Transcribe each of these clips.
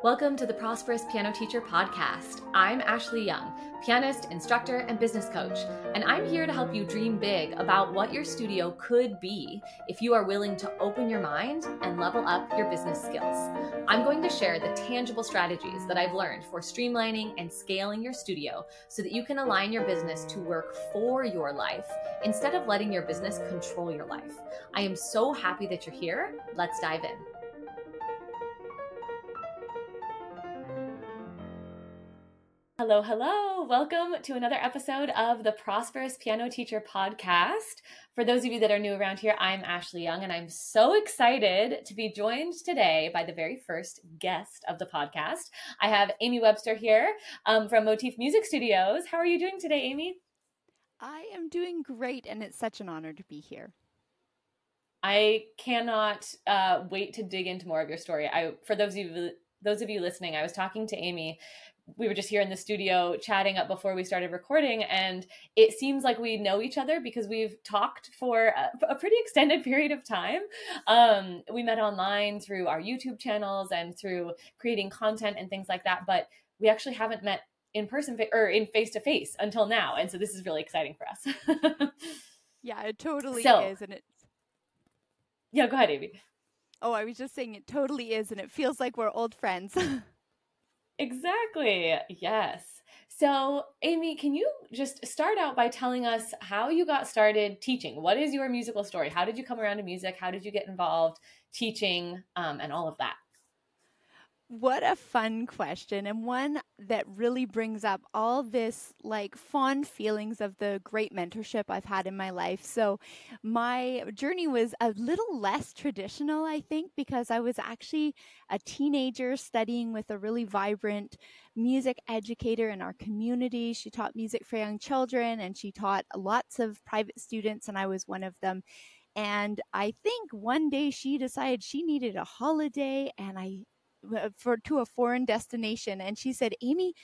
Welcome to the Prosperous Piano Teacher Podcast. I'm Ashley Young, pianist, instructor, and business coach, and I'm here to help you dream big about what your studio could be if you are willing to open your mind and level up your business skills. I'm going to share the tangible strategies that I've learned for streamlining and scaling your studio so that you can align your business to work for your life instead of letting your business control your life. I am so happy that you're here. Let's dive in. Hello, hello. Welcome to another episode of the Prosperous Piano Teacher podcast. For those of you that are new around here, I'm Ashley Young, and I'm so excited to be joined today by the very first guest of the podcast. I have Amie Webster here um, from Motif Music Studios. How are you doing today, Amie? I am doing great, and it's such an honor to be here. I cannot uh, wait to dig into more of your story. I, for those of you those of you listening, I was talking to Amie we were just here in the studio chatting up before we started recording and it seems like we know each other because we've talked for a, a pretty extended period of time. Um, we met online through our youtube channels and through creating content and things like that but we actually haven't met in person or in face to face until now and so this is really exciting for us. Yeah it totally so, is and it's yeah go ahead amie. Oh i was just saying it totally is and it feels like we're old friends Exactly. Yes. So, Amie, can you just start out by telling us how you got started teaching? What is your musical story? How did you come around to music? How did you get involved teaching um, and all of that? What a fun question, and one that really brings up all this like fond feelings of the great mentorship I've had in my life. So, my journey was a little less traditional, I think, because I was actually a teenager studying with a really vibrant music educator in our community. She taught music for young children and she taught lots of private students, and I was one of them. And I think one day she decided she needed a holiday, and I Uh, for to a foreign destination and she said amie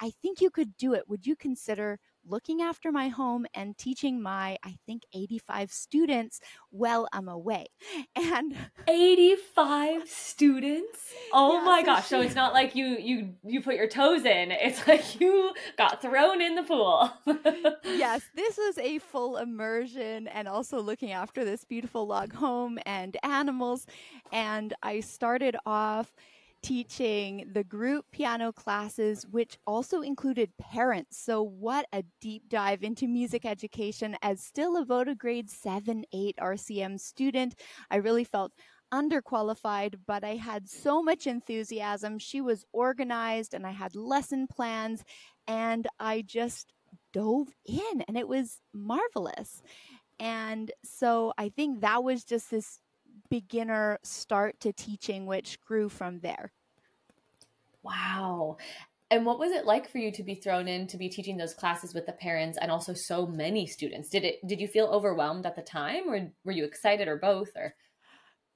i think you could do it. Would you consider looking after my home and teaching my i think 85 students while i'm away? And 85 students? Oh yeah, my so gosh she... so it's not like you you you put your toes in. It's like you got thrown in the pool. Yes this was a full immersion and also looking after this beautiful log home and animals. And i started off teaching the group piano classes, which also included parents. So, what a deep dive into music education as still a Voda grade 7 8 RCM student. I really felt underqualified, but I had so much enthusiasm. She was organized and I had lesson plans, and I just dove in, and it was marvelous. And so I think that was just this beginner start to teaching, which grew from there. Wow. And what was it like for you to be thrown in to be teaching those classes with the parents and also so many students? Did it did you feel overwhelmed at the time or were you excited or both or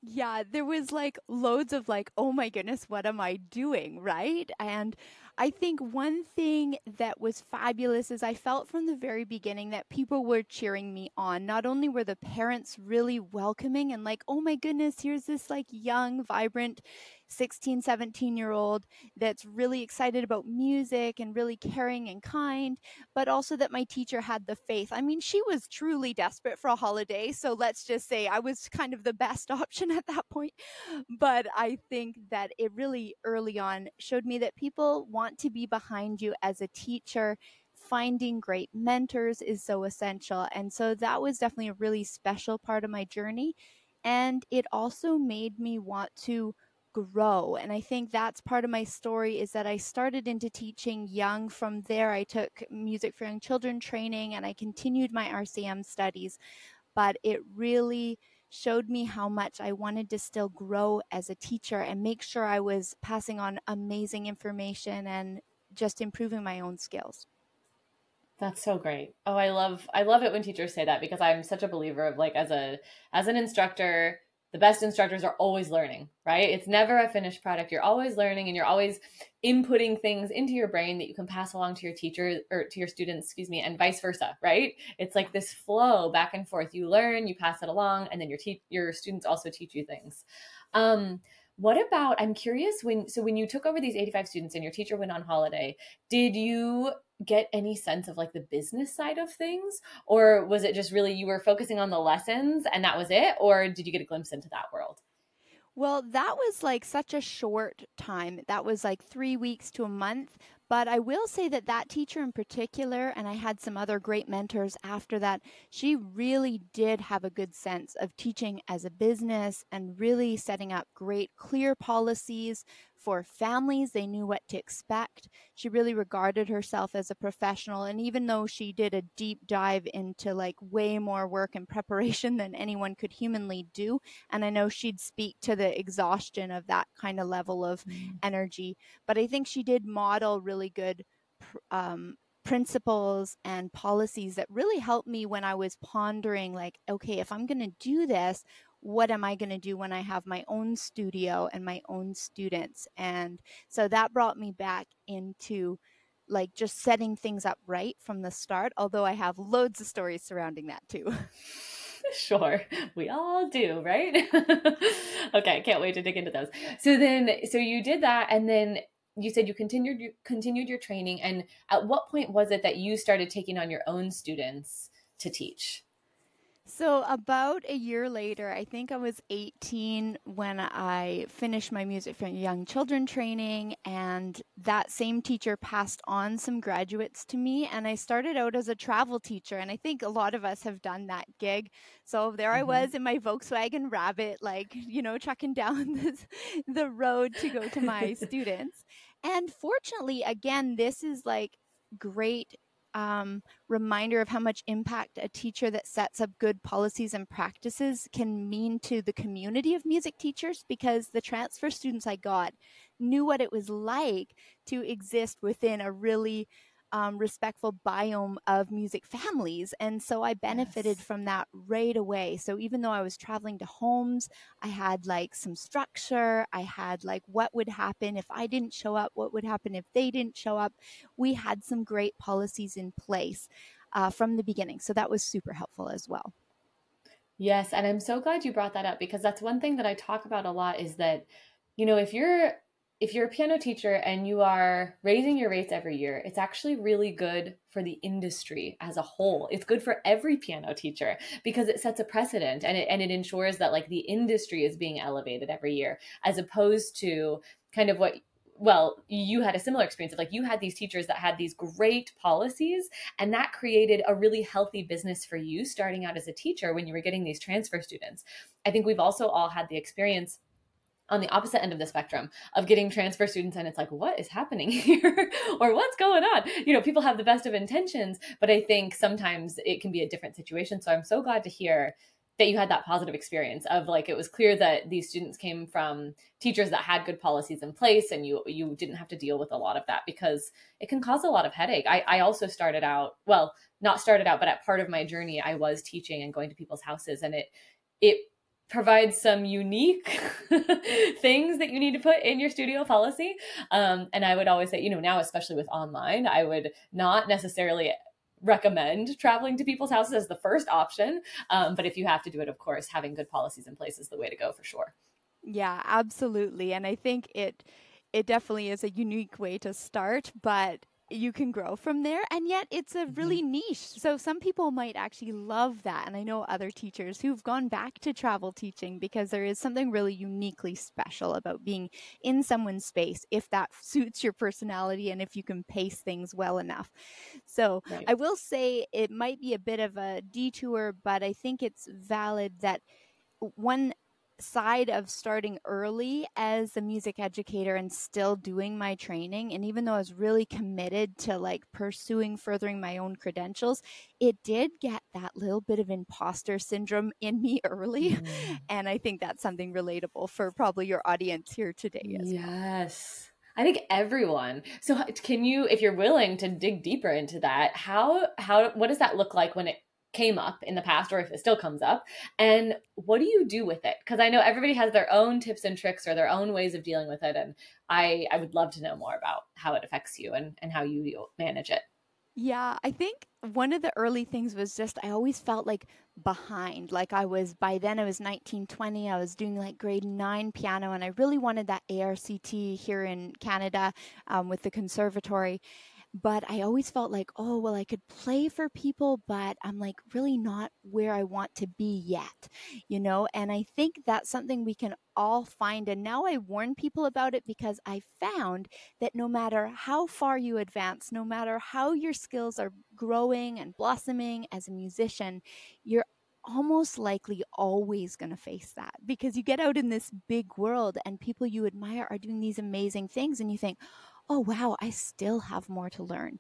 yeah, there was like loads of like, oh my goodness, what am I doing? Right. And I think one thing that was fabulous is I felt from the very beginning that people were cheering me on. Not only were the parents really welcoming and like, oh my goodness, here's this like young, vibrant 16, 17 year old that's really excited about music and really caring and kind, but also that my teacher had the faith. I mean, she was truly desperate for a holiday. So let's just say I was kind of the best option at that point. But I think that it really early on showed me that people want to be behind you as a teacher finding great mentors is so essential. And so that was definitely a really special part of my journey. And it also made me want to grow. And i think that's part of my story is that i started into teaching young. From there i took music for young children training and i continued my rcm studies. But it really showed me how much i wanted to still grow as a teacher and make sure i was passing on amazing information and just improving my own skills. That's so great. Oh, I love I love it when teachers say that because I'm such a believer of like as a as an instructor, the best instructors are always learning, right? It's never a finished product. You're always learning and you're always inputting things into your brain that you can pass along to your teacher or to your students, excuse me, and vice versa, right? It's like this flow back and forth. You learn, you pass it along, and then your te- your students also teach you things. Um, what about i'm curious when so when you took over these 85 students and your teacher went on holiday did you get any sense of like the business side of things or was it just really you were focusing on the lessons and that was it or did you get a glimpse into that world well, that was like such a short time. That was like three weeks to a month. But I will say that that teacher in particular, and I had some other great mentors after that, she really did have a good sense of teaching as a business and really setting up great, clear policies for families. They knew what to expect. She really regarded herself as a professional. And even though she did a deep dive into like way more work and preparation than anyone could humanly do, and I know she'd speak to the exhaustion of that kind of level of mm. energy, but I think she did model really good. Um, principles and policies that really helped me when I was pondering, like, okay, if I'm going to do this, what am I going to do when I have my own studio and my own students? And so that brought me back into like just setting things up right from the start, although I have loads of stories surrounding that too. sure we all do right okay can't wait to dig into those so then so you did that and then you said you continued you continued your training and at what point was it that you started taking on your own students to teach so, about a year later, I think I was 18 when I finished my music for young children training, and that same teacher passed on some graduates to me. And I started out as a travel teacher, and I think a lot of us have done that gig. So, there mm-hmm. I was in my Volkswagen Rabbit, like, you know, trucking down this, the road to go to my students. And fortunately, again, this is like great um, reminder of how much impact a teacher that sets up good policies and practices can mean to the community of music teachers because the transfer students I got knew what it was like to exist within a really um, respectful biome of music families. And so I benefited yes. from that right away. So even though I was traveling to homes, I had like some structure. I had like what would happen if I didn't show up, what would happen if they didn't show up. We had some great policies in place uh, from the beginning. So that was super helpful as well. Yes. And I'm so glad you brought that up because that's one thing that I talk about a lot is that, you know, if you're if you're a piano teacher and you are raising your rates every year, it's actually really good for the industry as a whole. It's good for every piano teacher because it sets a precedent and it and it ensures that like the industry is being elevated every year as opposed to kind of what well, you had a similar experience of like you had these teachers that had these great policies, and that created a really healthy business for you starting out as a teacher when you were getting these transfer students. I think we've also all had the experience on the opposite end of the spectrum of getting transfer students and it's like what is happening here? Or what's going on? You know people have the best of intentions but i think sometimes it can be a different situation. So i'm so glad to hear that you had that positive experience of like it was clear that these students came from teachers that had good policies in place and you you didn't have to deal with a lot of that because it can cause a lot of headache. I, I also started out well not started out but at part of my journey i was teaching and going to people's houses and it it provides some unique things that you need to put in your studio policy. Um, and I would always say, you know, now, especially with online, I would not necessarily recommend traveling to people's houses as the first option. Um, but if you have to do it, of course, having good policies in place is the way to go for sure. Yeah, absolutely. And I think it it definitely is a unique way to start, but you can grow from there and yet it's a really mm-hmm. niche so some people might actually love that and i know other teachers who've gone back to travel teaching because there is something really uniquely special about being in someone's space if that suits your personality and if you can pace things well enough so right. i will say it might be a bit of a detour but i think it's valid that one side of starting early as a music educator and still doing my training and even though I was really committed to like pursuing furthering my own credentials it did get that little bit of imposter syndrome in me early mm. and I think that's something relatable for probably your audience here today as yes well. I think everyone. So can you if you're willing to dig deeper into that, how how what does that look like when it came up in the past or if it still comes up and what do you do with it because i know everybody has their own tips and tricks or their own ways of dealing with it and i i would love to know more about how it affects you and and how you manage it Yeah, I think one of the early things was just I always felt like behind. Like I was by then I was 19, 20. I was doing like grade nine piano, and I really wanted that ARCT here in Canada um, with the conservatory but I always felt like, oh, well, I could play for people, but I'm like really not where I want to be yet, you know? And I think that's something we can all find. And now I warn people about it because I found that no matter how far you advance, no matter how your skills are growing and blossoming as a musician, you're almost likely always going to face that because you get out in this big world and people you admire are doing these amazing things and you think, oh, wow, I still have more to learn.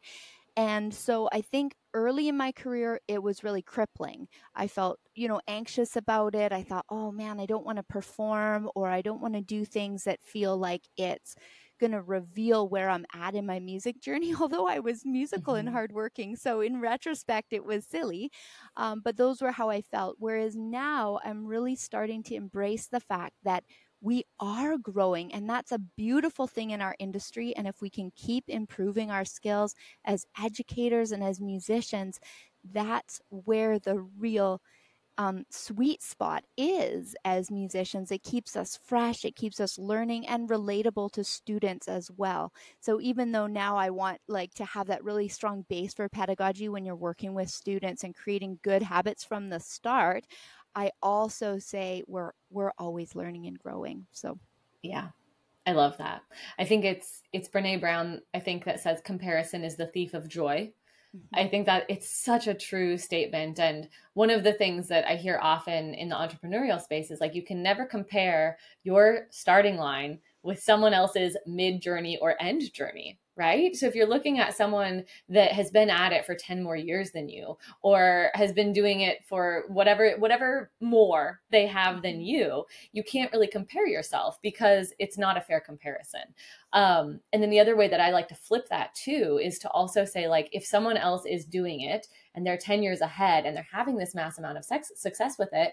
And so I think early in my career, it was really crippling. I felt, you know, anxious about it. I thought, oh man, I don't want to perform or I don't want to do things that feel like it's going to reveal where I'm at in my music journey, although I was musical mm-hmm. and hardworking. So in retrospect, it was silly. Um, but those were how I felt. Whereas now I'm really starting to embrace the fact that we are growing and that's a beautiful thing in our industry and if we can keep improving our skills as educators and as musicians that's where the real um, sweet spot is as musicians. It keeps us fresh, it keeps us learning and relatable to students as well. So even though now I want like to have that really strong base for pedagogy when you're working with students and creating good habits from the start, I also say we're we're always learning and growing. So yeah. I love that. I think it's it's Brené Brown I think that says comparison is the thief of joy. Mm-hmm. I think that it's such a true statement and one of the things that I hear often in the entrepreneurial space is like you can never compare your starting line with someone else's mid journey or end journey right? So if you're looking at someone that has been at it for 10 more years than you or has been doing it for whatever whatever more they have than mm-hmm. you, you can't really compare yourself because it's not a fair comparison. Um, and then the other way that I like to flip that too is to also say like if someone else is doing it and they're 10 years ahead and they're having this mass amount of sex, success with it,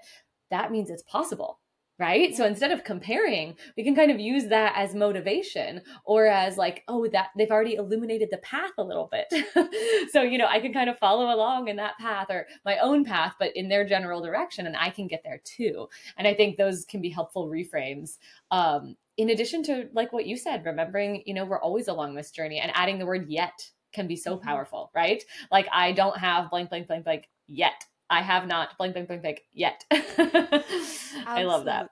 that means it's possible right? Yeah. so instead of comparing we can kind of use that as motivation or as like oh that they've already illuminated the path a little bit. So you know i can kind of follow along in that path or my own path but in their general direction and i can get there too. And i think those can be helpful reframes um, in addition to like what you said remembering you know we're always along this journey and adding the word yet can be so mm-hmm. powerful right? Like i don't have blank blank blank blank yet I have not blank blank blank blank yet. I love that.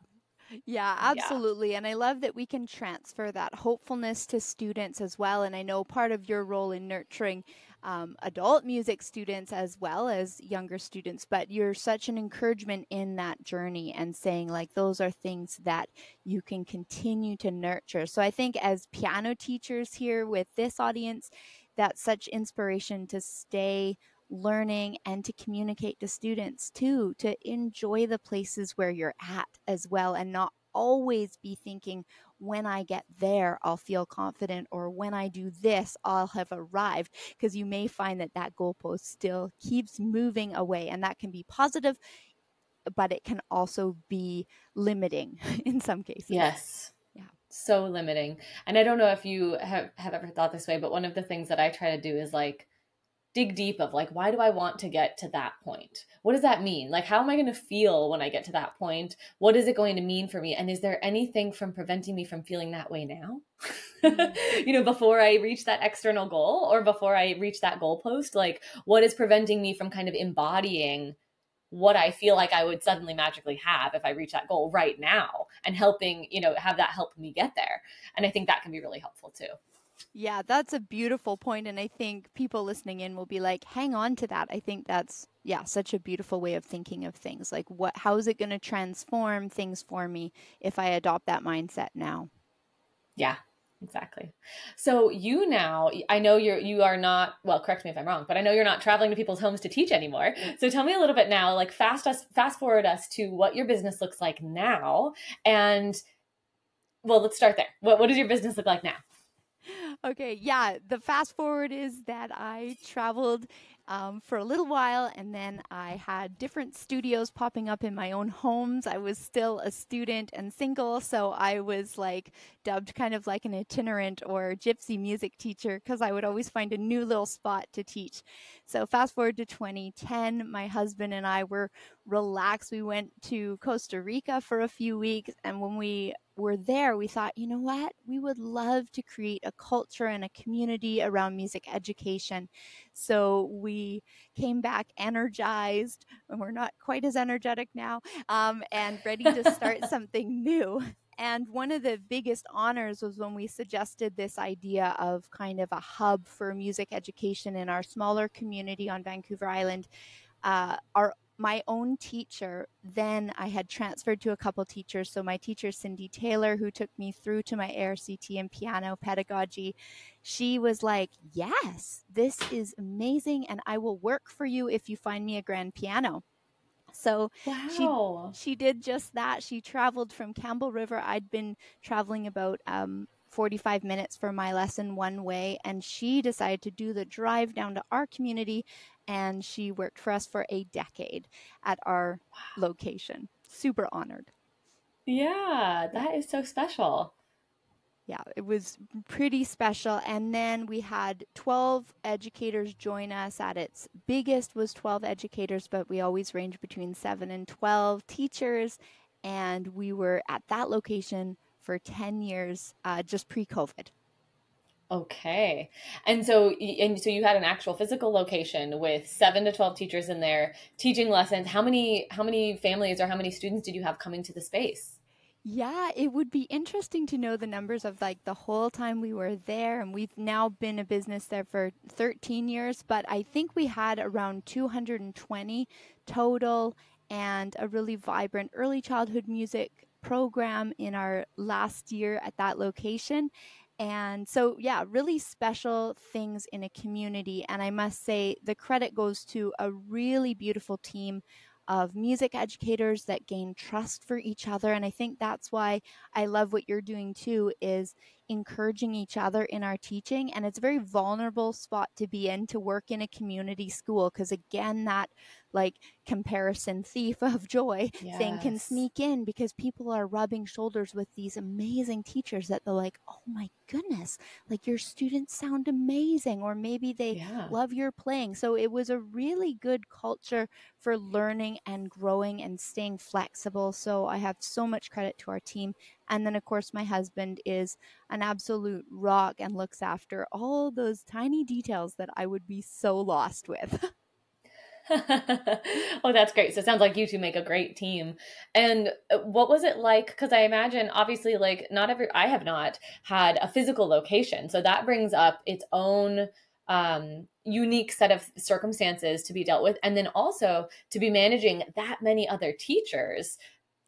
Yeah, absolutely. Yeah. And I love that we can transfer that hopefulness to students as well. And I know part of your role in nurturing um, adult music students as well as younger students, but you're such an encouragement in that journey and saying, like, those are things that you can continue to nurture. So I think as piano teachers here with this audience, that's such inspiration to stay learning and to communicate to students too, to enjoy the places where you're at as well and not always be thinking, when I get there, I'll feel confident, or when I do this, I'll have arrived. Because you may find that that goalpost still keeps moving away, and that can be positive, but it can also be limiting in some cases. Yes. Yeah. So limiting. And I don't know if you have, have ever thought this way, but one of the things that I try to do is like, dig deep of like why do i want to get to that point? What does that mean? Like how am i going to feel when i get to that point? What is it going to mean for me? And is there anything from preventing me from feeling that way now? You know before i reach that external goal or before i reach that goal post like what is preventing me from kind of embodying what i feel like i would suddenly magically have if i reach that goal right now and helping you know have that help me get there? And i think that can be really helpful too yeah, that's a beautiful point, and I think people listening in will be like, "Hang on to that." I think that's yeah, such a beautiful way of thinking of things. Like, what? How is it going to transform things for me if I adopt that mindset now? Yeah, exactly. So you now, I know you're you are not well. Correct me if I'm wrong, but I know you're not traveling to people's homes to teach anymore. Mm. So tell me a little bit now, like fast us fast forward us to what your business looks like now, and well, let's start there. What what does your business look like now? Okay, yeah. The fast forward is that I traveled um, for a little while, and then I had different studios popping up in my own homes. I was still a student and single, so I was like dubbed kind of like an itinerant or gypsy music teacher because I would always find a new little spot to teach. So, fast forward to 2010, my husband and I were relaxed. We went to Costa Rica for a few weeks, and when we were there, we thought, you know what? We would love to create a culture and a community around music education. So we came back energized, and we're not quite as energetic now, um, and ready to start something new. And one of the biggest honors was when we suggested this idea of kind of a hub for music education in our smaller community on Vancouver Island. Uh, our my own teacher, then I had transferred to a couple teachers. So my teacher, Cindy Taylor, who took me through to my ARCT and piano pedagogy, she was like, Yes, this is amazing. And I will work for you if you find me a grand piano. So wow. she she did just that. She traveled from Campbell River. I'd been traveling about um, 45 minutes for my lesson one way and she decided to do the drive down to our community and she worked for us for a decade at our wow. location. Super honored. Yeah, that is so special. Yeah, it was pretty special. And then we had 12 educators join us at its biggest was 12 educators, but we always range between 7 and 12 teachers and we were at that location for 10 years uh, just pre-COVID. Okay. And so and so you had an actual physical location with 7 to 12 teachers in there teaching lessons. How many how many families or how many students did you have coming to the space? Yeah, it would be interesting to know the numbers of like the whole time we were there and we've now been a business there for 13 years, but I think we had around 220 total and a really vibrant early childhood music program in our last year at that location. And so, yeah, really special things in a community. And I must say, the credit goes to a really beautiful team of music educators that gain trust for each other and i think that's why i love what you're doing too is encouraging each other in our teaching and it's a very vulnerable spot to be in to work in a community school because again that like comparison thief of joy yes. thing can sneak in because people are rubbing shoulders with these amazing teachers that they're like, oh my goodness, like your students sound amazing, or maybe they yeah. love your playing. So it was a really good culture for learning and growing and staying flexible. So I have so much credit to our team. And then, of course, my husband is an absolute rock and looks after all those tiny details that I would be so lost with. oh, that's great. So it sounds like you two make a great team. And uh, what was it like? Because I imagine, obviously, like not every, I have not had a physical location. So that brings up its own um, unique set of circumstances to be dealt with. And then also to be managing that many other teachers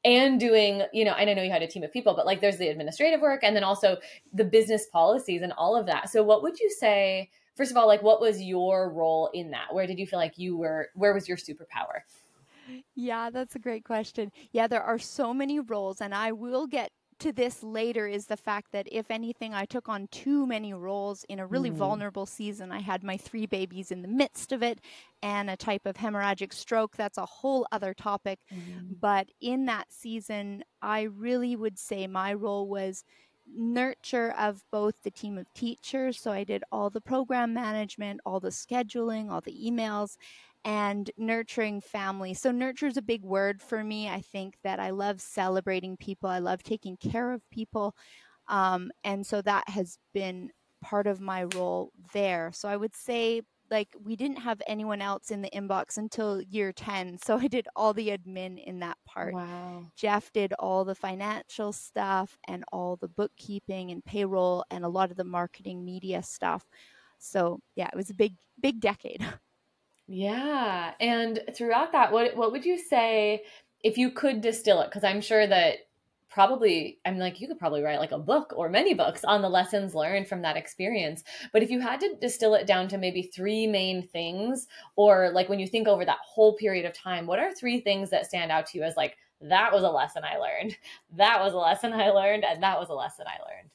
and doing, you know, and I know you had a team of people, but like there's the administrative work and then also the business policies and all of that. So what would you say? first of all, like what was your role in that? Where did you feel like you were, where was your superpower? Yeah, that's a great question. Yeah, there are so many roles, and I will get to this later is the fact that if anything, I took on too many roles in a really mm. vulnerable season. I had my three babies in the midst of it and a type of hemorrhagic stroke. That's a whole other topic. Mm. But in that season, I really would say my role was nurture of both the team of teachers. So I did all the program management, all the scheduling, all the emails, and nurturing family. So nurture is a big word for me. I think that I love celebrating people, I love taking care of people. Um, and so that has been part of my role there. So I would say like we didn't have anyone else in the inbox until year 10 so i did all the admin in that part wow jeff did all the financial stuff and all the bookkeeping and payroll and a lot of the marketing media stuff so yeah it was a big big decade yeah and throughout that what what would you say if you could distill it? Because i'm sure that probably i'm like you could probably write like a book or many books on the lessons learned from that experience but if you had to distill it down to maybe three main things or like when you think over that whole period of time what are three things that stand out to you as like that was a lesson i learned. That was a lesson i learned and that was a lesson i learned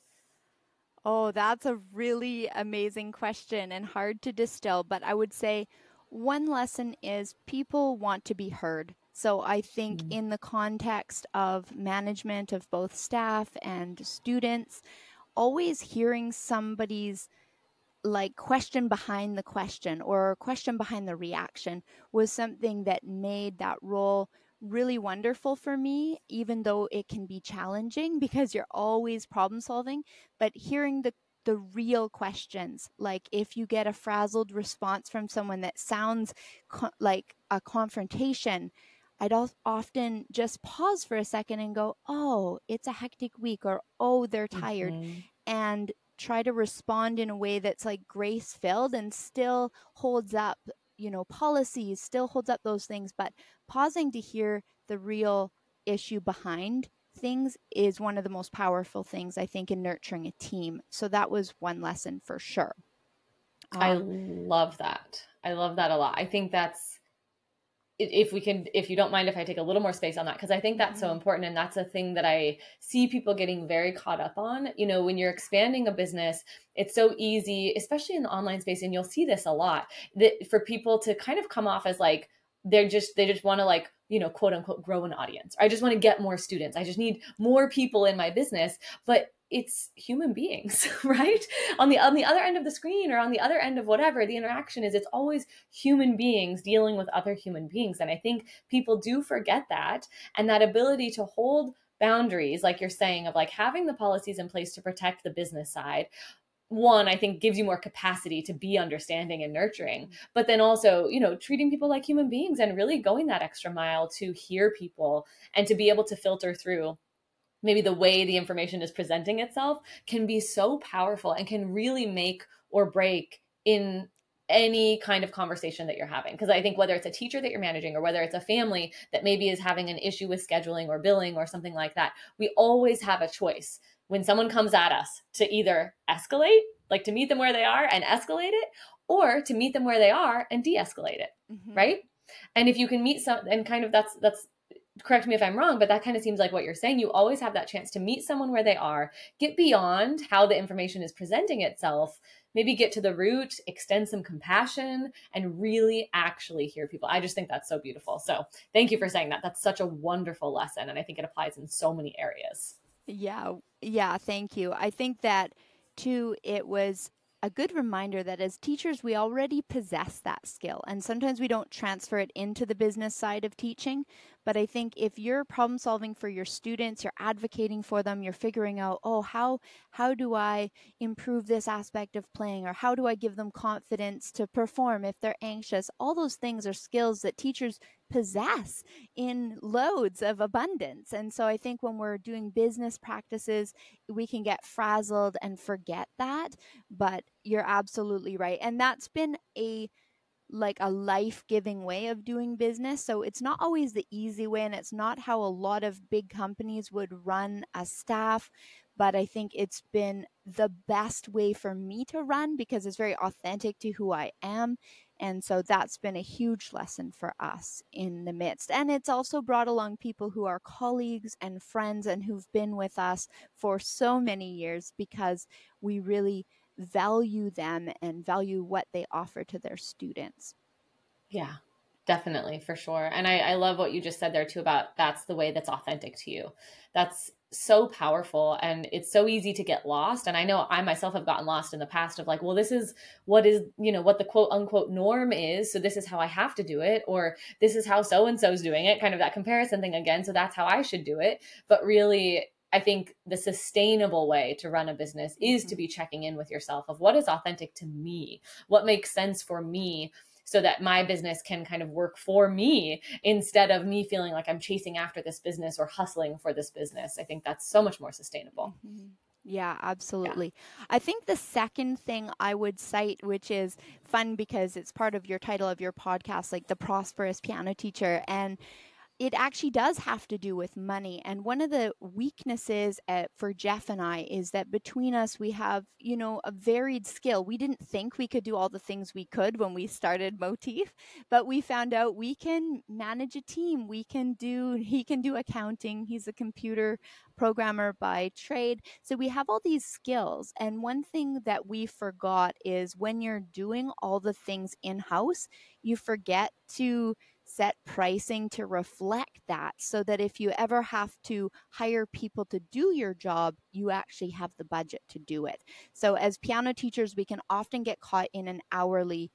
oh that's a really amazing question and hard to distill but i would say one lesson is people want to be heard. So I think mm. in the context of management of both staff and students, always hearing somebody's like question behind the question or question behind the reaction was something that made that role really wonderful for me even though it can be challenging because you're always problem solving but hearing the the real questions. Like if you get a frazzled response from someone that sounds co- like a confrontation, I'd often just pause for a second and go, "Oh, it's a hectic week," or "Oh, they're tired," mm-hmm. and try to respond in a way that's like grace filled and still holds up, you know, policies, still holds up those things, but pausing to hear the real issue behind things is one of the most powerful things I think in nurturing a team. So that was one lesson for sure. Um, I love that. I love that a lot. I think that's if we can if you don't mind if i take a little more space on that because i think that's so mm-hmm. important and that's a thing that i see people getting very caught up on you know when you're expanding a business it's so easy especially in the online space and you'll see this a lot that for people to kind of come off as like they're just they just want to like you know quote unquote grow an audience. I just want to get more students. I just need more people in my business. But it's human beings right? On the on the other end of the screen or on the other end of whatever the interaction is it's always human beings dealing with other human beings. And i think people do forget that. And that ability to hold boundaries like you're saying of like having the policies in place to protect the business side one i think gives you more capacity to be understanding and nurturing mm-hmm. but then also you know treating people like human beings and really going that extra mile to hear people and to be able to filter through maybe the way the information is presenting itself can be so powerful and can really make or break in any kind of conversation that you're having. Because I think whether it's a teacher that you're managing or whether it's a family that maybe is having an issue with scheduling or billing or something like that, we always have a choice when someone comes at us to either escalate, like to meet them where they are and escalate it, or to meet them where they are and de-escalate it, mm-hmm. right? And if you can meet some and kind of that's that's correct me if I'm wrong, but that kind of seems like what you're saying. You always have that chance to meet someone where they are, get beyond how the information is presenting itself, maybe get to the root, extend some compassion, and really actually hear people. I just think that's so beautiful. So thank you for saying that. That's such a wonderful lesson. And I think it applies in so many areas. Yeah. Yeah. Thank you. I think that too, it was a good reminder that as teachers, we already possess that skill. And sometimes we don't transfer it into the business side of teaching. But I think if you're problem solving for your students, you're advocating for them, you're figuring out, oh, how how do I improve this aspect of playing or how do I give them confidence to perform if they're anxious? All those things are skills that teachers possess in loads of abundance. And so I think when we're doing business practices, we can get frazzled and forget that. But you're absolutely right. And that's been a like a life giving way of doing business. So it's not always the easy way, and it's not how a lot of big companies would run a staff. But I think it's been the best way for me to run because it's very authentic to who I am. And so that's been a huge lesson for us in the midst. And it's also brought along people who are colleagues and friends and who've been with us for so many years because we really value them and value what they offer to their students. Yeah, definitely, for sure. And I, I love what you just said there too about that's the way that's authentic to you. That's so powerful and it's so easy to get lost and i know i myself have gotten lost in the past of like well this is what is you know what the quote unquote norm is so this is how i have to do it or this is how so and so's doing it kind of that comparison thing again so that's how i should do it but really I think the sustainable way to run a business is to mm-hmm. be checking in with yourself of what is authentic to me, what makes sense for me so that my business can kind of work for me instead of me feeling like I'm chasing after this business or hustling for this business. I think that's so much more sustainable. Mm-hmm. Yeah, absolutely. Yeah. I think the second thing I would cite, which is fun because it's part of your title of your podcast, like the prosperous piano teacher. And it actually does have to do with money. And one of the weaknesses at, uh, for Jeff and I is that between us, we have, you know, a varied skill. We didn't think we could do all the things we could when we started Motif, but we found out we can manage a team. We can do, he can do accounting. He's a computer programmer by trade. So we have all these skills. And one thing that we forgot is when you're doing all the things in house, you forget to set pricing to reflect that so that if you ever have to hire people to do your job, you actually have the budget to do it. So, as piano teachers, we can often get caught in an hourly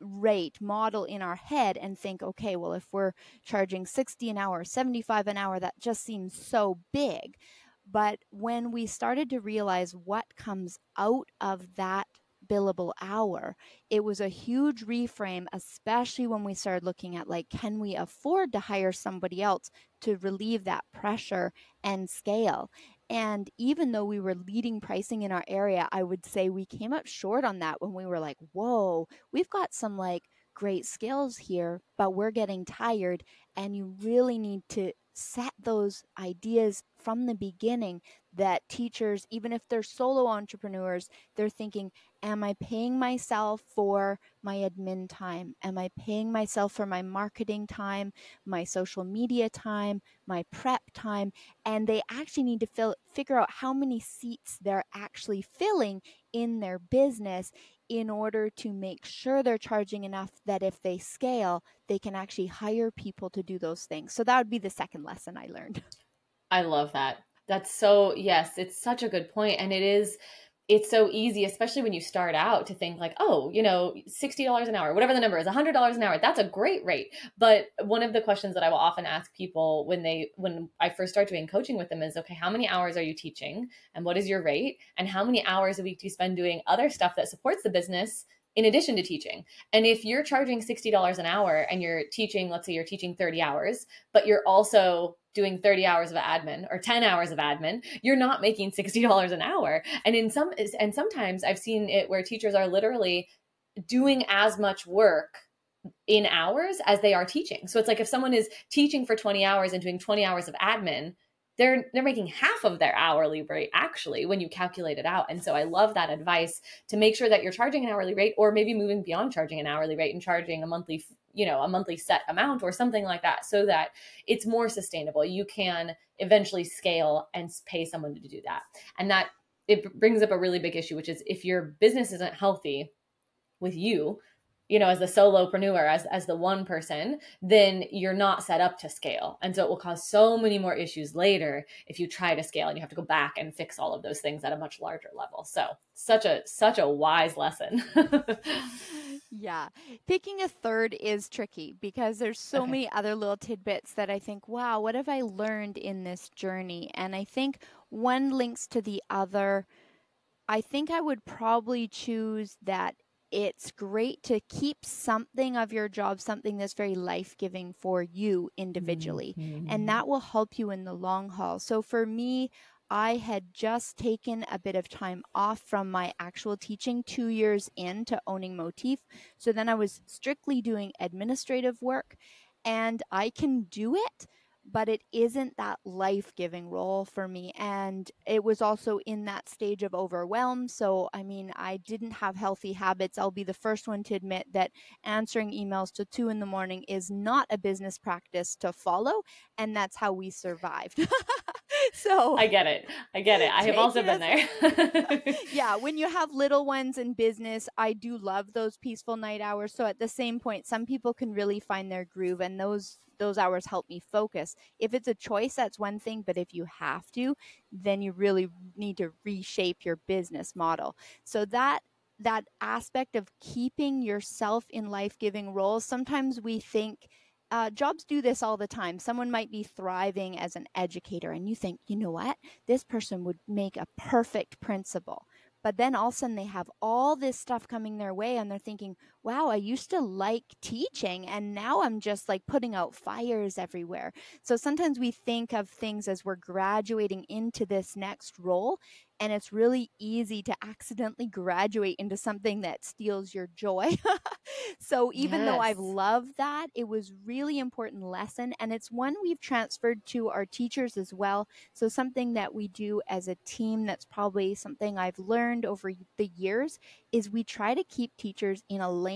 rate model in our head and think, okay, well, if we're charging 60 an hour, 75 an hour, that just seems so big. But when we started to realize what comes out of that billable hour. It was a huge reframe, especially when we started looking at like, can we afford to hire somebody else to relieve that pressure and scale? And even though we were leading pricing in our area, I would say we came up short on that when we were like, whoa, we've got some like great skills here, but we're getting tired. And you really need to set those ideas from the beginning that teachers, even if they're solo entrepreneurs, they're thinking, Am I paying myself for my admin time? Am I paying myself for my marketing time, my social media time, my prep time? And they actually need to fill, figure out how many seats they're actually filling in their business in order to make sure they're charging enough that if they scale, they can actually hire people to do those things. So that would be the second lesson I learned. I love that. That's so, yes, it's such a good point. And it is it's so easy, especially when you start out, to think like, oh, you know, $60 an hour, whatever the number is, $100 an hour, that's a great rate. But one of the questions that I will often ask people when they, when I first start doing coaching with them is, okay, how many hours are you teaching? And what is your rate? And how many hours a week do you spend doing other stuff that supports the business in addition to teaching. And if you're charging $60 an hour and you're teaching, let's say you're teaching 30 hours, but you're also doing 30 hours of admin or 10 hours of admin, you're not making $60 an hour. And in some and sometimes I've seen it where teachers are literally doing as much work in hours as they are teaching. So it's like if someone is teaching for 20 hours and doing 20 hours of admin, they're they're making half of their hourly rate actually when you calculate it out and so i love that advice to make sure that you're charging an hourly rate or maybe moving beyond charging an hourly rate and charging a monthly you know a monthly set amount or something like that so that it's more sustainable. You can eventually scale and pay someone to do that. And that it brings up a really big issue which is if your business isn't healthy with you you know as the solopreneur as as the one person then you're not set up to scale. And so it will cause so many more issues later if you try to scale and you have to go back and fix all of those things at a much larger level. So such a such a wise lesson. Yeah. Picking a third is tricky because there's so okay. many other little tidbits that i think wow what have i learned in this journey? And i think one links to the other. I think I would probably choose that it's great to keep something of your job, something that's very life giving for you individually. Mm-hmm. And that will help you in the long haul. So for me, I had just taken a bit of time off from my actual teaching two years into owning Motif. So then I was strictly doing administrative work and I can do it but it isn't that life giving role for me. And it was also in that stage of overwhelm. So, I mean, I didn't have healthy habits. I'll be the first one to admit that answering emails to two in the morning is not a business practice to follow. And that's how we survived. so I get it. I get it. I have also been there. yeah. When you have little ones in business, I do love those peaceful night hours. So at the same point, some people can really find their groove and those those hours help me focus. If it's a choice, that's one thing, but if you have to, then you really need to reshape your business model. So that that aspect of keeping yourself in life-giving roles, sometimes we think uh, jobs do this all the time. Someone might be thriving as an educator, and you think, you know what? This person would make a perfect principal. But then all of a sudden they have all this stuff coming their way and they're thinking, wow, I used to like teaching and now I'm just like putting out fires everywhere. So sometimes we think of things as we're graduating into this next role and it's really easy to accidentally graduate into something that steals your joy. so even yes. though I've loved that, it was really important lesson and it's one we've transferred to our teachers as well. So something that we do as a team that's probably something I've learned over the years is we try to keep teachers in a lane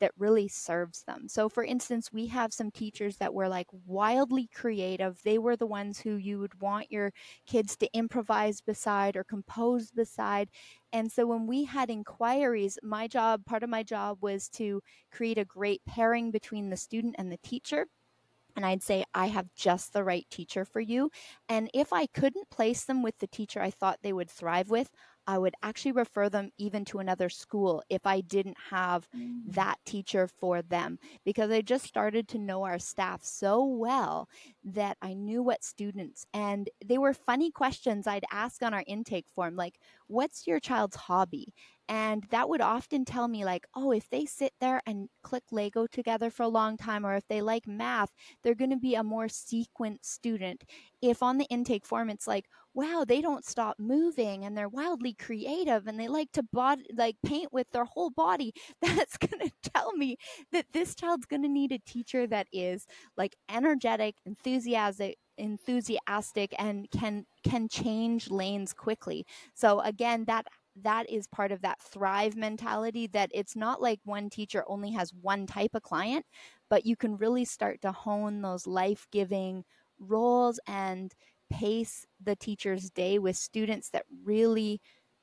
that really serves them. So, for instance, we have some teachers that were like wildly creative. They were the ones who you would want your kids to improvise beside or compose beside. And so, when we had inquiries, my job, part of my job was to create a great pairing between the student and the teacher and I'd say, I have just the right teacher for you. And if I couldn't place them with the teacher I thought they would thrive with, I would actually refer them even to another school if I didn't have mm. that teacher for them because I just started to know our staff so well that I knew what students and they were funny questions I'd ask on our intake form like what's your child's hobby and that would often tell me like oh if they sit there and click lego together for a long time or if they like math they're going to be a more sequent student if on the intake form it's like wow they don't stop moving and they're wildly creative and they like to like paint with their whole body. That's going to tell me that this child's going to need a teacher that is like energetic enthusiastic enthusiastic and can can change lanes quickly. So again that that is part of that thrive mentality that it's not like one teacher only has one type of client but you can really start to hone those life-giving roles and pace the teacher's day with students that really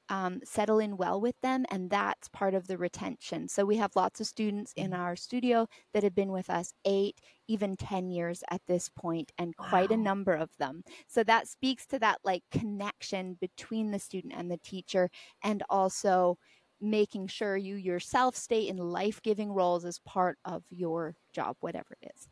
um, settle in well with them, and that's part of the retention. So we have lots of students in mm-hmm. our studio that have been with us eight, even 10 years at this point, and wow. quite a number of them. So that speaks to that like connection between the student and the teacher, and also making sure you yourself stay in life giving roles as part of your job, whatever it is.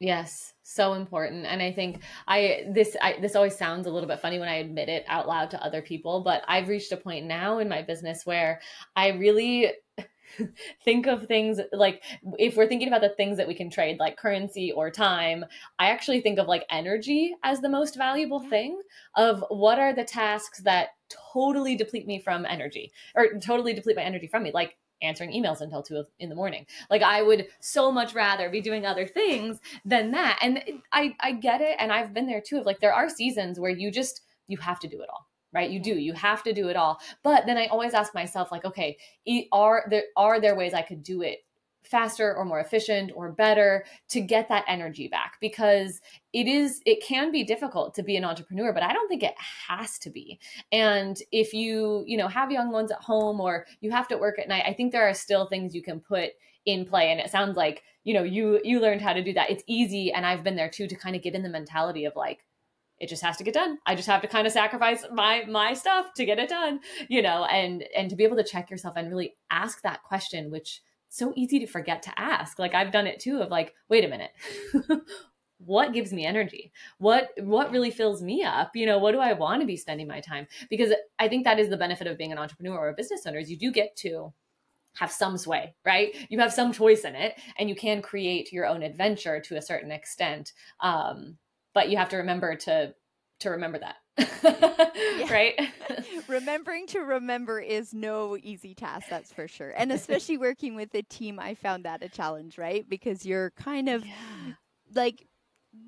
Yes, so important. And I think I this I this always sounds a little bit funny when I admit it out loud to other people, but I've reached a point now in my business where I really think of things like if we're thinking about the things that we can trade like currency or time i actually think of like energy as the most valuable mm-hmm. thing of what are the tasks that totally deplete me from energy or totally deplete my energy from me like answering emails until two in the morning. Like I would so much rather be doing other things than that. And I I get it, and I've been there too. Of like there are seasons where you just you have to do it all right you do you have to do it all but then i always ask myself like okay are there are there ways i could do it faster or more efficient or better to get that energy back because it is it can be difficult to be an entrepreneur but i don't think it has to be. And if you you know have young ones at home or you have to work at night i think there are still things you can put in play. And it sounds like you know you you learned how to do that. It's easy and i've been there too to kind of get in the mentality of like it just has to get done. I just have to kind of sacrifice my my stuff to get it done you know and and to be able to check yourself and really ask that question which so easy to forget to ask. Like I've done it too of like, wait a minute. what gives me energy? What what really fills me up? You know, what do I want to be spending my time? Because I think that is the benefit of being an entrepreneur or a business owner is you do get to have some sway, right? You have some choice in it and you can create your own adventure to a certain extent. Um, but you have to remember to to remember that. right? Remembering to remember is no easy task, that's for sure. And especially working with a team, I found that a challenge, right? Because you're kind of yeah. like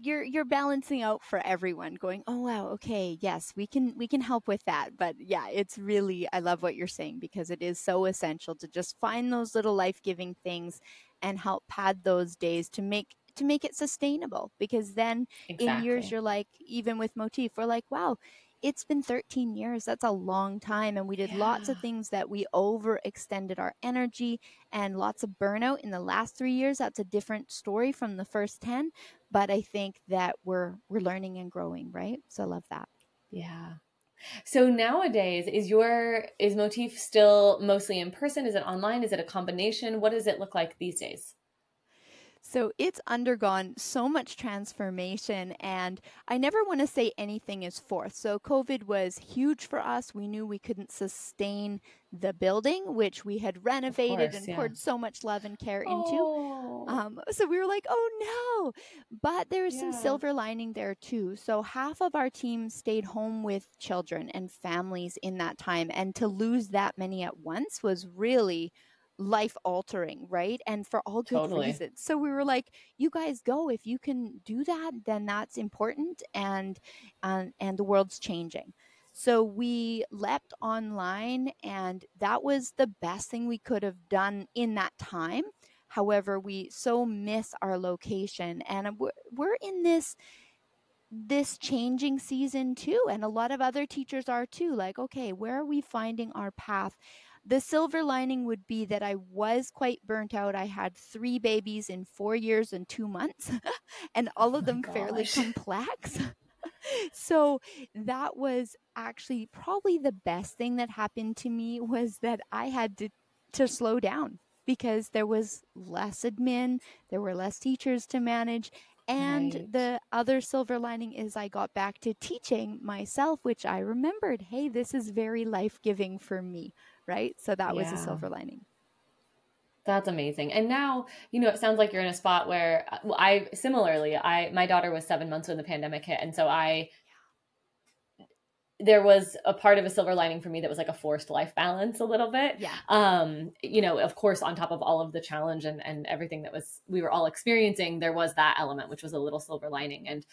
you're you're balancing out for everyone going oh wow okay yes we can we can help with that but yeah it's really i love what you're saying because it is so essential to just find those little life-giving things and help pad those days to make to make it sustainable because then exactly. in years you're like even with motif we're like wow it's been 13 years that's a long time and we did yeah. lots of things that we overextended our energy and lots of burnout in the last 3 years that's a different story from the first 10 but i think that we're we're learning and growing right? So i love that. Yeah. So nowadays is your is motif still mostly in person? Is it online? Is it a combination? What does it look like these days So it's undergone so much transformation, and I never want to say anything is fourth. So COVID was huge for us. We knew we couldn't sustain the building, which we had renovated course, and yeah. poured so much love and care into. Oh. Um, so we were like, oh no. But there was yeah. some silver lining there too. So half of our team stayed home with children and families in that time. And to lose that many at once was really life altering, right? And for all good totally. reasons. So we were like, you guys go if you can do that, then that's important and um, and the world's changing. So we leapt online and that was the best thing we could have done in that time. However, we so miss our location and we're, we're in this this changing season too and a lot of other teachers are too like okay where are we finding our path the silver lining would be that I was quite burnt out. I had three babies in four years and two months, and oh all of oh them gosh. fairly complex. so that was actually probably the best thing that happened to me was that I had to to slow down because there was less admin, there were less teachers to manage, and right. the other silver lining is I got back to teaching myself, which I remembered, hey, this is very life giving for me right? So that yeah. was a silver lining. That's amazing. And now, you know, it sounds like you're in a spot where uh, well, I similarly, I my daughter was 7 months when the pandemic hit and so I there was a part of a silver lining for me that was like a forced life balance a little bit. Yeah. Um, you know, of course, on top of all of the challenge and, and everything that was we were all experiencing, there was that element, which was a little silver lining. And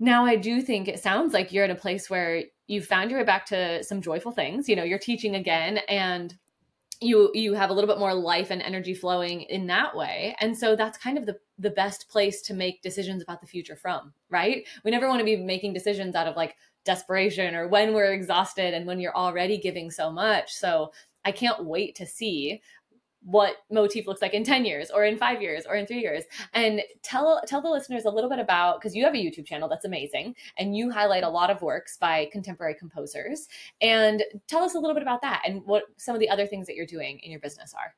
now I do think it sounds like you're in a place where you've found your way back to some joyful things. You know, you're teaching again and you you have a little bit more life and energy flowing in that way and so that's kind of the the best place to make decisions about the future from right we never want to be making decisions out of like desperation or when we're exhausted and when you're already giving so much so i can't wait to see what motif looks like in 10 years or in 5 years or in 3 years. And tell tell the listeners a little bit about cuz you have a YouTube channel that's amazing and you highlight a lot of works by contemporary composers. And tell us a little bit about that and what some of the other things that you're doing in your business are.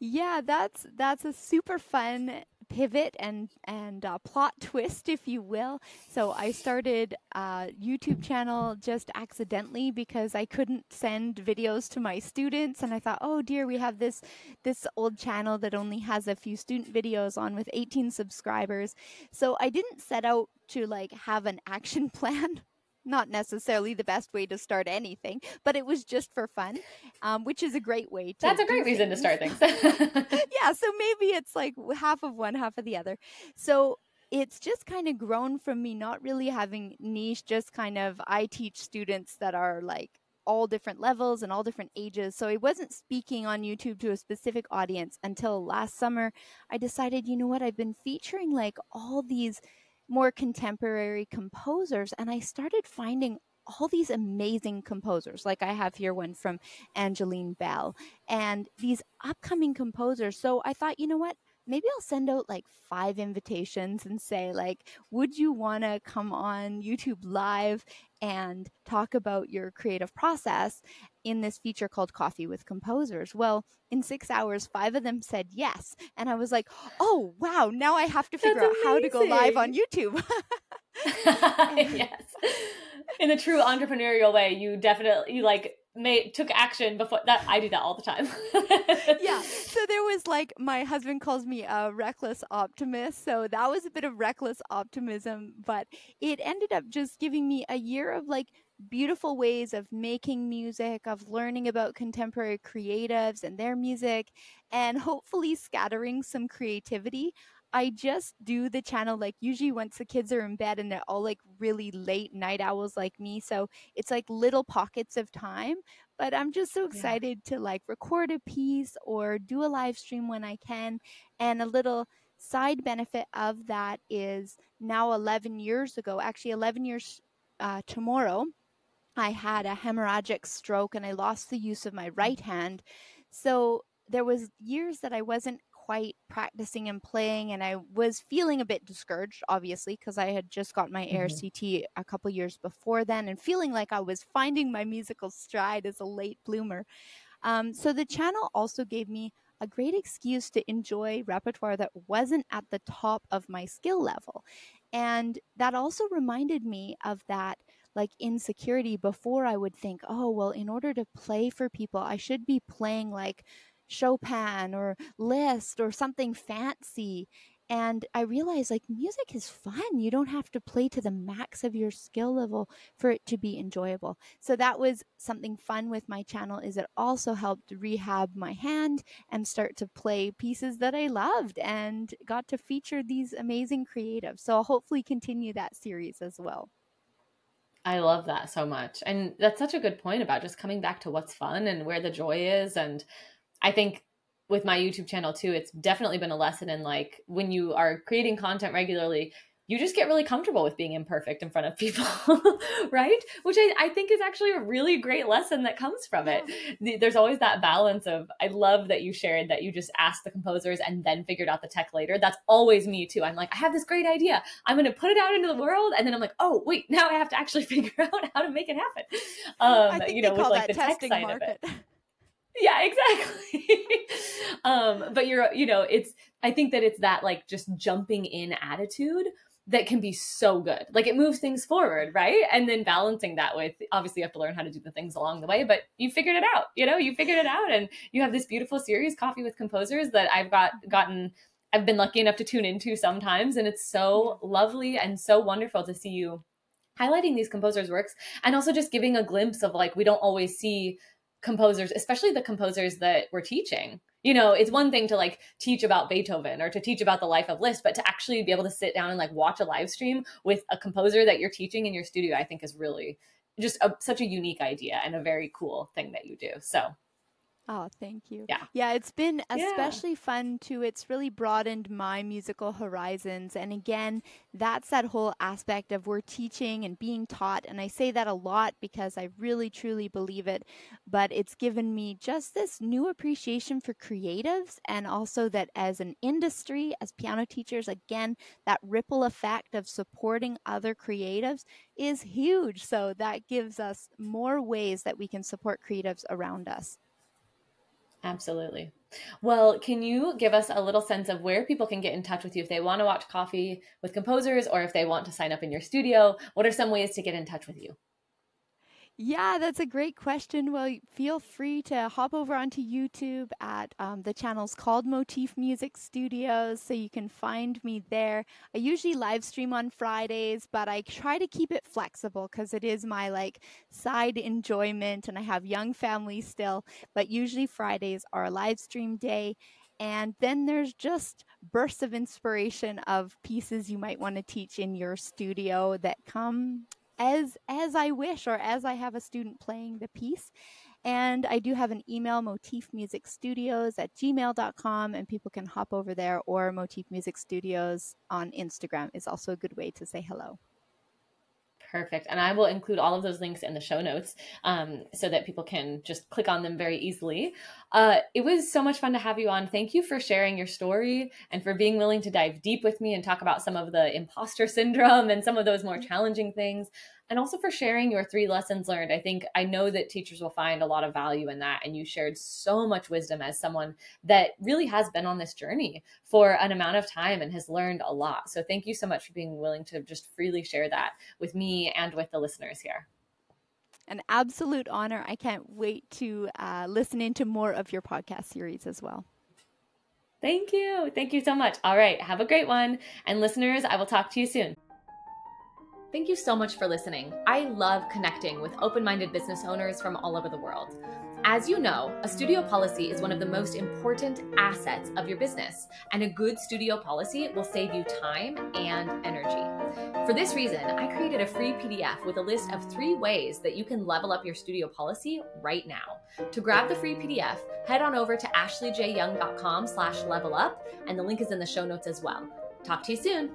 Yeah, that's that's a super fun pivot and and uh, plot twist, if you will. So I started a YouTube channel just accidentally because I couldn't send videos to my students, and I thought, oh dear, we have this this old channel that only has a few student videos on with 18 subscribers. So I didn't set out to like have an action plan not necessarily the best way to start anything, but it was just for fun, um, which is a great way to. That's a great reason to start things. yeah, so maybe it's like half of one, half of the other. So it's just kind of grown from me not really having niche, just kind of I teach students that are like all different levels and all different ages. So I wasn't speaking on YouTube to a specific audience until last summer. I decided, you know what, I've been featuring like all these more contemporary composers and I started finding all these amazing composers. Like I have here one from Angeline Bell and these upcoming composers. So I thought, you know what? Maybe I'll send out like five invitations and say like, would you want to come on YouTube live and talk about your creative process in this feature called Coffee with Composers? Well, in six hours, five of them said yes. And I was like, oh, wow, now I have to figure out how to go live on YouTube. yes. In the true entrepreneurial way, you definitely you like made took action before that i do that all the time. Yeah. So there was like my husband calls me a reckless optimist. So that was a bit of reckless optimism but it ended up just giving me a year of like beautiful ways of making music of learning about contemporary creatives and their music and hopefully scattering some creativity I just do the channel like usually once the kids are in bed and they're all like really late night owls like me. So it's like little pockets of time. But I'm just so excited yeah. to like record a piece or do a live stream when I can. And a little side benefit of that is now 11 years ago, actually 11 years uh, tomorrow, I had a hemorrhagic stroke and I lost the use of my right hand. So there was years that I wasn't quite practicing and playing and I was feeling a bit discouraged obviously because I had just got my mm-hmm. ARCT a couple years before then and feeling like I was finding my musical stride as a late bloomer. Um, so the channel also gave me a great excuse to enjoy repertoire that wasn't at the top of my skill level. And that also reminded me of that like insecurity before I would think, oh, well, in order to play for people, I should be playing like Chopin or Liszt or something fancy. And I realized like music is fun. You don't have to play to the max of your skill level for it to be enjoyable. So that was something fun with my channel is it also helped rehab my hand and start to play pieces that I loved and got to feature these amazing creatives. So I'll hopefully continue that series as well. I love that so much. And that's such a good point about just coming back to what's fun and where the joy is. And I think with my YouTube channel too, it's definitely been a lesson in like when you are creating content regularly, you just get really comfortable with being imperfect in front of people, right? Which I, I, think is actually a really great lesson that comes from it. There's always that balance of, I love that you shared that you just asked the composers and then figured out the tech later. That's always me too. I'm like, I have this great idea. I'm going to put it out into the world. And then I'm like, oh, wait, now I have to actually figure out how to make it happen. Um, you know, with like the tech side market. of it. yeah exactly um but you're you know it's i think that it's that like just jumping in attitude that can be so good. Like it moves things forward, right? And then balancing that with obviously you have to learn how to do the things along the way, but you figured it out. You know, you figured it out and you have this beautiful series Coffee with Composers that I've got gotten I've been lucky enough to tune into sometimes and it's so lovely and so wonderful to see you highlighting these composers works and also just giving a glimpse of like we don't always see composers, especially the composers that we're teaching. You know it's one thing to like teach about beethoven or to teach about the life of liszt but to actually be able to sit down and like watch a live stream with a composer that you're teaching in your studio i think is really just a, such a unique idea and a very cool thing that you do. So Oh, thank you. Yeah. Yeah, it's been especially yeah. fun too. It's really broadened my musical horizons. And again, that's that whole aspect of we're teaching and being taught. And I say that a lot because I really truly believe it. But it's given me just this new appreciation for creatives and also that as an industry, as piano teachers, again, that ripple effect of supporting other creatives is huge. So that gives us more ways that we can support creatives around us. Absolutely. Well, can you give us a little sense of where people can get in touch with you if they want to watch Coffee with Composers or if they want to sign up in your studio? What are some ways to get in touch with you? Yeah, that's a great question. Well, feel free to hop over onto YouTube at um, the channel's called Motif Music Studios, so you can find me there. I usually live stream on Fridays, but I try to keep it flexible because it is my like side enjoyment, and I have young family still. But usually Fridays are a live stream day. And then there's just bursts of inspiration of pieces you might want to teach in your studio that come as as I wish or as I have a student playing the piece. And I do have an email, motifmusicstudios at gmail.com, and people can hop over there, or Motif Music Studios on Instagram is also a good way to say hello. Perfect. And I will include all of those links in the show notes um, so that people can just click on them very easily. Uh, it was so much fun to have you on. Thank you for sharing your story and for being willing to dive deep with me and talk about some of the imposter syndrome and some of those more mm-hmm. challenging things and also for sharing your three lessons learned. I think I know that teachers will find a lot of value in that. And you shared so much wisdom as someone that really has been on this journey for an amount of time and has learned a lot. So thank you so much for being willing to just freely share that with me and with the listeners here. An absolute honor. I can't wait to uh, listen into more of your podcast series as well. Thank you. Thank you so much. All right. Have a great one. And listeners, I will talk to you soon. Thank you so much for listening. I love connecting with open minded business owners from all over the world. As you know, a studio policy is one of the most important assets of your business, and a good studio policy will save you time and energy. For this reason, I created a free PDF with a list of three ways that you can level up your studio policy right now. To grab the free PDF, head on over to ashleyjyoung.com slash level up, and the link is in the show notes as well. Talk to you soon.